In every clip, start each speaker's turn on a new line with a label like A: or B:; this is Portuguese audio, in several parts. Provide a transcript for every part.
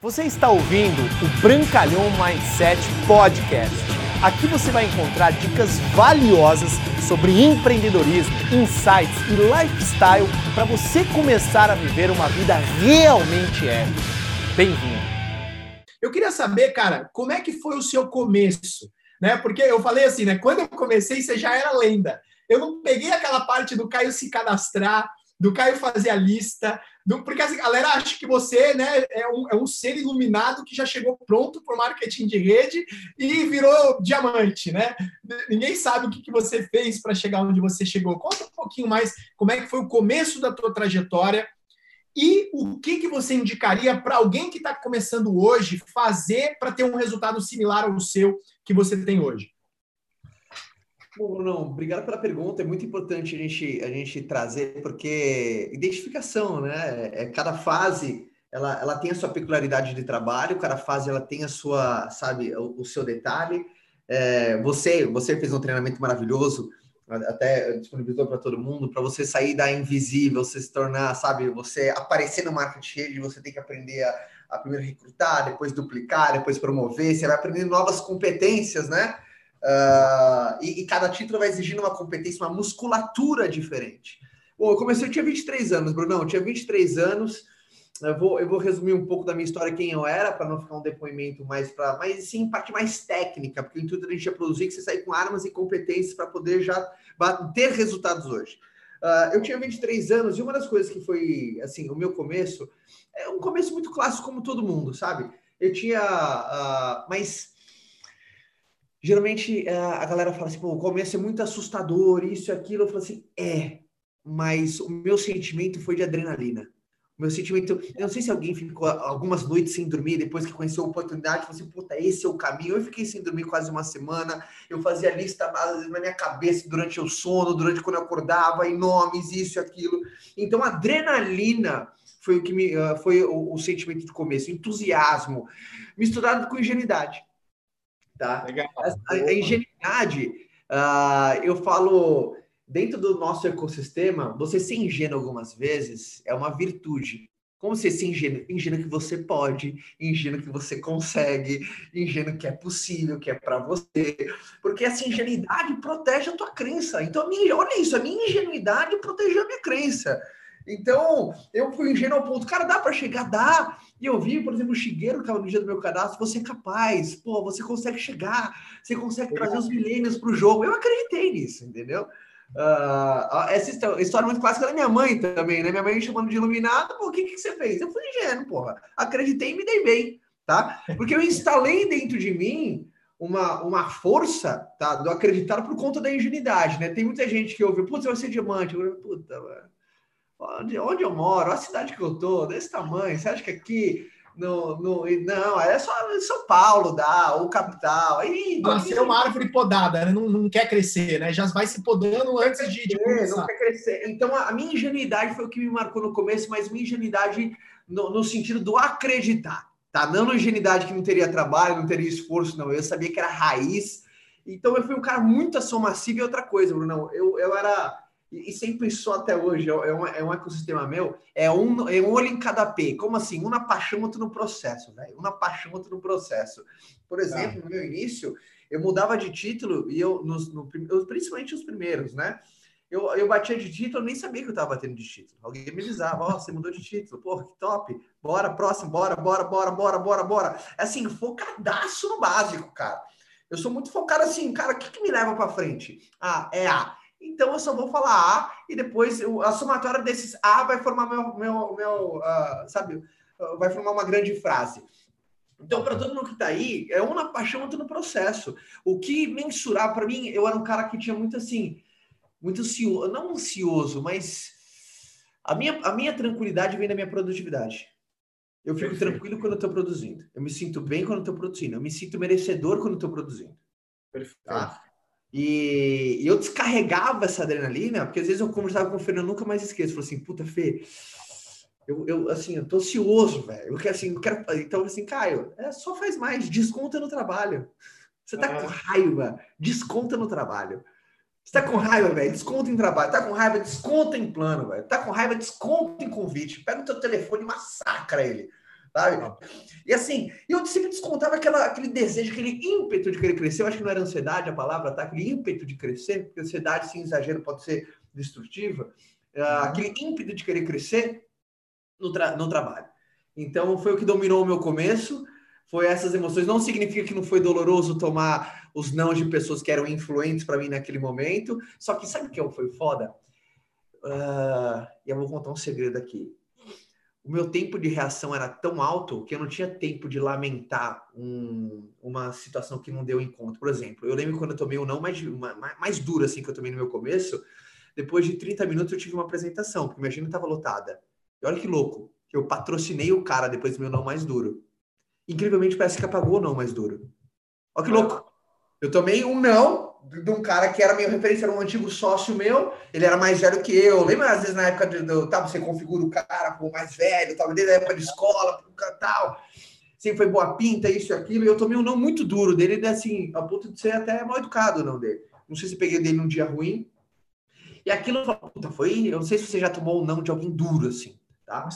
A: Você está ouvindo o Brancalhão Mindset Podcast. Aqui você vai encontrar dicas valiosas sobre empreendedorismo, insights e lifestyle para você começar a viver uma vida realmente épica. Bem-vindo.
B: Eu queria saber, cara, como é que foi o seu começo? Né? Porque eu falei assim, né? Quando eu comecei, você já era lenda. Eu não peguei aquela parte do Caio se cadastrar, do Caio fazer a lista, porque a galera acha que você né, é, um, é um ser iluminado que já chegou pronto para o marketing de rede e virou diamante, né? Ninguém sabe o que, que você fez para chegar onde você chegou. Conta um pouquinho mais como é que foi o começo da tua trajetória e o que, que você indicaria para alguém que está começando hoje fazer para ter um resultado similar ao seu que você tem hoje?
C: Bom, não, obrigado pela pergunta. É muito importante a gente, a gente trazer, porque identificação, né? É, cada fase ela, ela tem a sua peculiaridade de trabalho, cada fase ela tem a sua, sabe, o, o seu detalhe. É, você, você fez um treinamento maravilhoso, até disponibilizou para todo mundo, para você sair da invisível, você se tornar, sabe, você aparecer no marketing rede, você tem que aprender a, a primeiro recrutar, depois duplicar, depois promover, você vai aprendendo novas competências, né? Uh, e, e, cada título vai exigindo uma competência, uma musculatura diferente. Bom, eu comecei, eu tinha 23 anos, Brunão, eu tinha 23 anos. Eu vou, eu vou resumir um pouco da minha história, quem eu era, para não ficar um depoimento mais para. Mas sim, parte mais técnica, porque o intuito da gente é produzir que você sair com armas e competências para poder já ter resultados hoje. Uh, eu tinha 23 anos e uma das coisas que foi, assim, o meu começo, é um começo muito clássico, como todo mundo, sabe? Eu tinha. Uh, mas geralmente eh, a galera fala assim, pô, o começo é muito assustador, isso e aquilo. Eu falo assim, é, mas o meu sentimento foi de adrenalina. O meu sentimento, eu não sei se alguém ficou algumas noites sem dormir depois que conheceu a oportunidade, falou assim, puta, esse é o caminho. Eu fiquei sem dormir quase uma semana, eu fazia lista na minha cabeça durante o sono, durante quando eu acordava, em nomes, isso e aquilo. Então, adrenalina foi o que me uh, foi o, o sentimento de começo, entusiasmo, misturado com ingenuidade. Tá? Legal. A, a ingenuidade, uh, eu falo, dentro do nosso ecossistema, você ser ingênuo algumas vezes é uma virtude. Como você ser ingênuo? Ingênuo que você pode, ingênuo que você consegue, ingênuo que é possível, que é para você. Porque essa ingenuidade protege a tua crença. Então, a minha, olha isso, a minha ingenuidade protegeu a minha crença. Então, eu fui ingênuo ao ponto, cara, dá para chegar? Dá. E eu vi, por exemplo, o Shigeiro, que estava no dia do meu cadastro, você é capaz, pô, você consegue chegar, você consegue trazer os milênios para o jogo. Eu acreditei nisso, entendeu? Uh, essa história muito clássica da minha mãe também, né? Minha mãe me chamando de iluminado, pô, o que, que você fez? Eu fui ingênuo, porra. Acreditei e me dei bem, tá? Porque eu instalei dentro de mim uma, uma força, tá? Do acreditar por conta da ingenuidade, né? Tem muita gente que ouve, putz, você vai ser diamante. Eu, puta, mano Onde, onde eu moro, a cidade que eu tô, desse tamanho, você acha que aqui no, no, não, é só São Paulo dá, ou capital. Aí,
B: Nasceu uma árvore podada, né? não, não quer crescer, né? Já vai se podando antes de, de
C: começar. Não quer crescer. Então, a, minha ingenuidade foi o que me marcou no começo, mas minha ingenuidade no, no sentido do acreditar, tá? Não na ingenuidade que não teria trabalho, não teria esforço, não. Eu sabia que era raiz. Então, eu fui um cara muito ação massiva e outra coisa, Bruno. Eu, eu era e, sempre sou até hoje, é, é um, é um ecossistema meu, é um, é um olho em cada P. Como assim? Um na paixão, outro no processo, velho. Um na paixão, outro no processo. Por exemplo, no meu início, eu mudava de título, e eu, nos, no, principalmente os primeiros, né? Eu, eu batia de título, nem sabia que eu estava batendo de título. Alguém me avisava, ó, oh, você mudou de título, porra, que top. Bora, próximo, bora, bora, bora, bora, bora, bora. É assim, focadaço no básico, cara. Eu sou muito focado assim, cara, o que, que me leva para frente? Ah, é A. Então eu só vou falar A e depois eu, a somatória desses A vai formar meu, meu, meu uh, sabe, uh, vai formar uma grande frase. Então, para todo mundo que está aí, é um na paixão, outro no processo. O que mensurar, para mim, eu era um cara que tinha muito assim, muito ansioso, não ansioso, mas a minha, a minha tranquilidade vem da minha produtividade. Eu fico Perfeito. tranquilo quando eu estou produzindo. Eu me sinto bem quando estou produzindo. Eu me sinto merecedor quando estou produzindo. Perfeito. Tá? E, eu descarregava essa adrenalina, porque às vezes eu conversava com o Fernando, nunca mais esqueço. Falei assim, puta, Fê, eu, eu assim, eu tô ansioso, velho. Eu quero assim, eu quero. Então, assim, Caio, é, só faz mais, desconta no trabalho. Você tá com raiva, desconta no trabalho. Você tá com raiva, velho, desconta em trabalho. Tá com raiva, desconta em plano, velho. Tá com raiva, desconta em convite. Pega o teu telefone e massacra ele. Sabe? E assim, eu sempre descontava aquela, aquele desejo, aquele ímpeto de querer crescer. Eu acho que não era ansiedade a palavra, tá? Aquele ímpeto de crescer, porque ansiedade, sem exagero, pode ser destrutiva. Uh, aquele ímpeto de querer crescer no, tra no trabalho. Então, foi o que dominou o meu começo. Foi essas emoções. Não significa que não foi doloroso tomar os não de pessoas que eram influentes para mim naquele momento. Só que sabe o que foi foda? Uh, e eu vou contar um segredo aqui o meu tempo de reação era tão alto que eu não tinha tempo de lamentar um, uma situação que não deu encontro. Por exemplo, eu lembro quando eu tomei o um não mais, mais, mais duro assim que eu tomei no meu começo, depois de 30 minutos eu tive uma apresentação, porque minha agenda estava lotada. E olha que louco, eu patrocinei o cara depois do meu não mais duro. Incrivelmente parece que apagou o não mais duro. Olha que louco. Eu tomei um não de um cara que era minha referência, era um antigo sócio meu, ele era mais velho que eu. Lembra, às vezes, na época do, tá, você configura o cara como mais velho, tal, desde a época de escola, tal. Sempre foi boa pinta, isso e aquilo. E eu tomei um não muito duro dele, assim, a ponto de ser até mal educado não dele. Não sei se peguei dele num dia ruim. E aquilo, puta, foi. Eu não sei se você já tomou um não de alguém duro, assim, tá?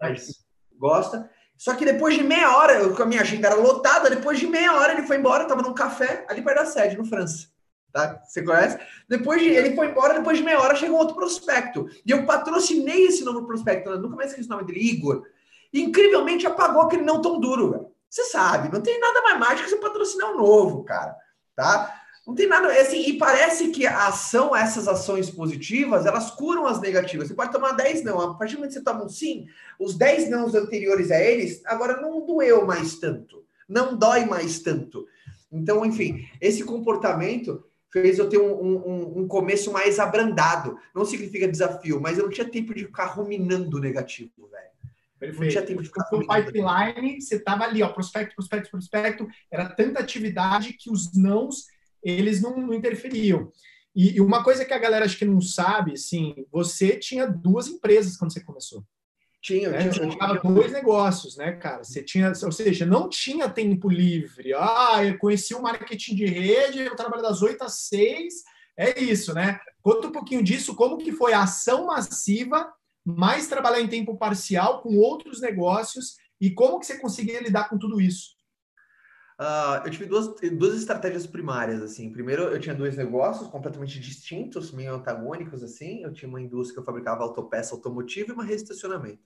C: Mas gosta. Só que depois de meia hora, eu, a minha agenda era lotada, depois de meia hora ele foi embora, eu tava num café ali perto da sede, no França tá? Você conhece? Depois de, ele foi embora, depois de meia hora chegou outro prospecto. E eu patrocinei esse novo prospecto, eu nunca mais esqueci o nome dele, Igor. E, incrivelmente apagou aquele não tão duro, velho. Você sabe, não tem nada mais mágico que você patrocinar um novo, cara, tá? Não tem nada, assim, e parece que a ação, essas ações positivas, elas curam as negativas. Você pode tomar 10 não, a partir do momento que você toma um sim, os 10 não anteriores a eles, agora não doeu mais tanto, não dói mais tanto. Então, enfim, esse comportamento fez eu ter um, um, um, começo mais abrandado. Não significa desafio, mas eu não tinha tempo de ficar ruminando o negativo, velho.
B: Perfeito. Não tinha tempo de ficar ruminando. No pipeline, você tava ali, ó, prospecto, prospecto, prospecto. Era tanta atividade que os nãos, eles não, não interferiam. E, e, uma coisa que a galera acho que não sabe, assim, você tinha duas empresas quando você começou. Tinha, né? tinha, você tinha dois negócios, né, cara? Você tinha, ou seja, não tinha tempo livre. Ah, eu conheci o marketing de rede, eu trabalho das 8 às 6. É isso, né? Conta um pouquinho disso, como que foi a ação massiva, mais trabalhar em tempo parcial com outros negócios e como que você conseguia lidar com tudo isso?
C: Uh, eu tive duas, duas estratégias primárias, assim. Primeiro, eu tinha dois negócios completamente distintos, meio antagônicos, assim. Eu tinha uma indústria que eu fabricava autopeça automotiva e uma de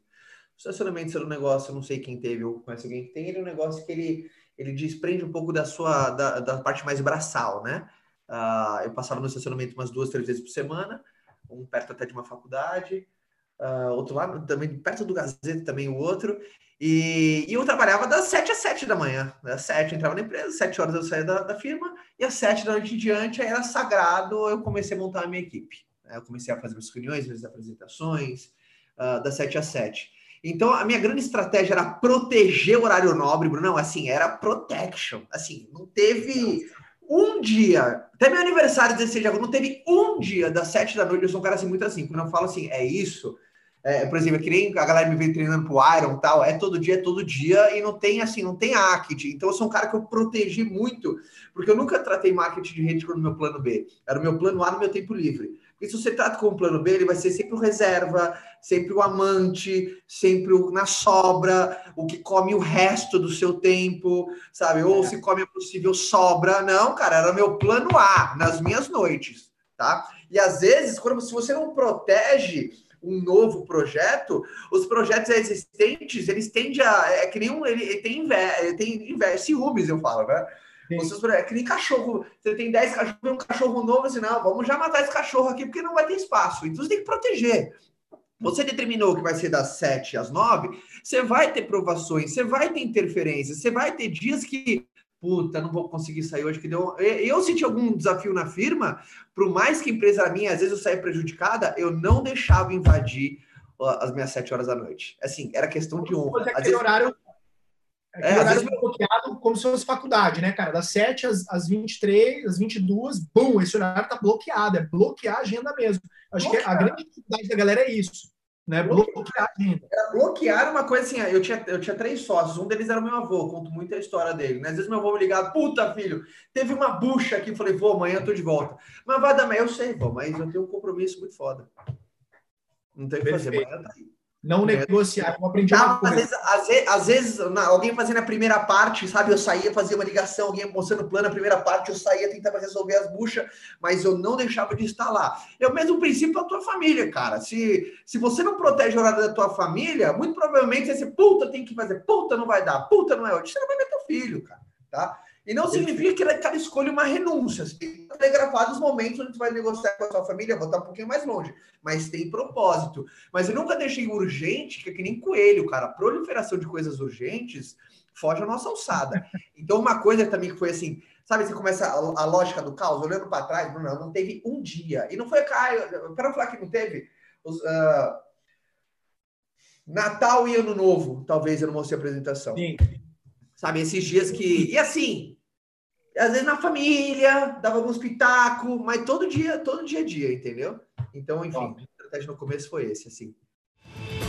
C: estacionamento. Ser um negócio, eu não sei quem teve ou conhece alguém que tem, ele é um negócio que ele, ele desprende um pouco da sua, da, da parte mais braçal, né? Uh, eu passava no estacionamento umas duas, três vezes por semana, um perto até de uma faculdade, uh, outro lado também, perto do Gazeta também o outro, e, e, eu trabalhava das 7 às 7 da manhã. Das 7 eu entrava na empresa, 7 horas eu saía da, da firma, e às 7 da noite em diante era sagrado, eu comecei a montar a minha equipe. Eu comecei a fazer minhas reuniões, minhas apresentações, uh, das 7 às 7. Então, a minha grande estratégia era proteger o horário nobre, Bruno. Não, assim, era protection. Assim, não teve um dia, até meu aniversário desse de agosto, não teve um dia das sete da noite. Eu sou um cara assim, muito assim. Quando eu falo assim, é isso, é, por exemplo, é que nem a galera me vem treinando pro Iron tal, é todo dia, é todo dia, e não tem assim, não tem marketing. Então, eu sou um cara que eu protegi muito, porque eu nunca tratei marketing de rede como meu plano B. Era o meu plano A no meu tempo livre. Porque se você trata com o plano B, ele vai ser sempre o reserva, sempre o amante, sempre o na sobra, o que come o resto do seu tempo, sabe? Ou é. se come a possível sobra. Não, cara, era meu plano A nas minhas noites, tá? E às vezes, quando se você não protege um novo projeto, os projetos existentes, eles tendem a. É que nem um. Ele, ele tem, ele tem inver, ciúmes, eu falo, né? Vocês, é que nem cachorro. Você tem 10 cachorros, um cachorro novo, assim, não, vamos já matar esse cachorro aqui, porque não vai ter espaço. Então você tem que proteger. Você determinou que vai ser das 7 às 9, você vai ter provações, você vai ter interferências, você vai ter dias que, puta, não vou conseguir sair hoje, que deu. Eu senti algum desafio na firma, por mais que empresa minha, às vezes eu saía prejudicada, eu não deixava invadir as minhas 7 horas da noite. Assim, era questão de honra.
B: Às vezes... horário é, é horário vezes... bloqueado como se fosse faculdade, né, cara? Das 7 às, às 23, às 22, bum, esse horário tá bloqueado. É bloquear a agenda mesmo. Acho bloquear. que a grande dificuldade da galera é isso. Né? Bloquear a agenda.
C: Era bloquear uma coisa assim, eu tinha, eu tinha três sócios, um deles era o meu avô, conto muito a história dele. Né? Às vezes meu avô me ligava, puta filho, teve uma bucha aqui, falei, vô, amanhã eu tô de volta. Mas vai dar, eu sei, vô, mas eu tenho um compromisso muito foda. Não tem o que fazer, amanhã tá aí.
B: Não é. negociar, como aprendi
C: tá, às, vezes, às, vezes, às vezes, alguém fazendo a primeira parte, sabe? Eu saía, fazia uma ligação, alguém mostrando o plano, a primeira parte, eu saía, tentava resolver as buchas, mas eu não deixava de estar lá. É o mesmo princípio da tua família, cara. Se, se você não protege o horário da tua família, muito provavelmente você vai puta, tem que fazer, puta, não vai dar, puta, não é hoje. Você não vai ver teu filho, cara, tá? E não significa que cada escolha uma renúncia. Tem que telegrafar os momentos onde você vai negociar com a sua família, vou estar um pouquinho mais longe. Mas tem propósito. Mas eu nunca deixei urgente, que é que nem coelho, cara. A proliferação de coisas urgentes foge a nossa alçada. Então, uma coisa também que foi assim, sabe, você começa a, a lógica do caos, olhando para trás, não, não teve um dia. E não foi, cara, para não falar que não teve, os, uh, Natal e Ano Novo, talvez eu não mostrei a apresentação. Sim. Sabe, esses dias que. E assim, às vezes na família, dava alguns pitacos, mas todo dia, todo dia a dia, entendeu? Então, enfim, a estratégia no começo foi esse, assim.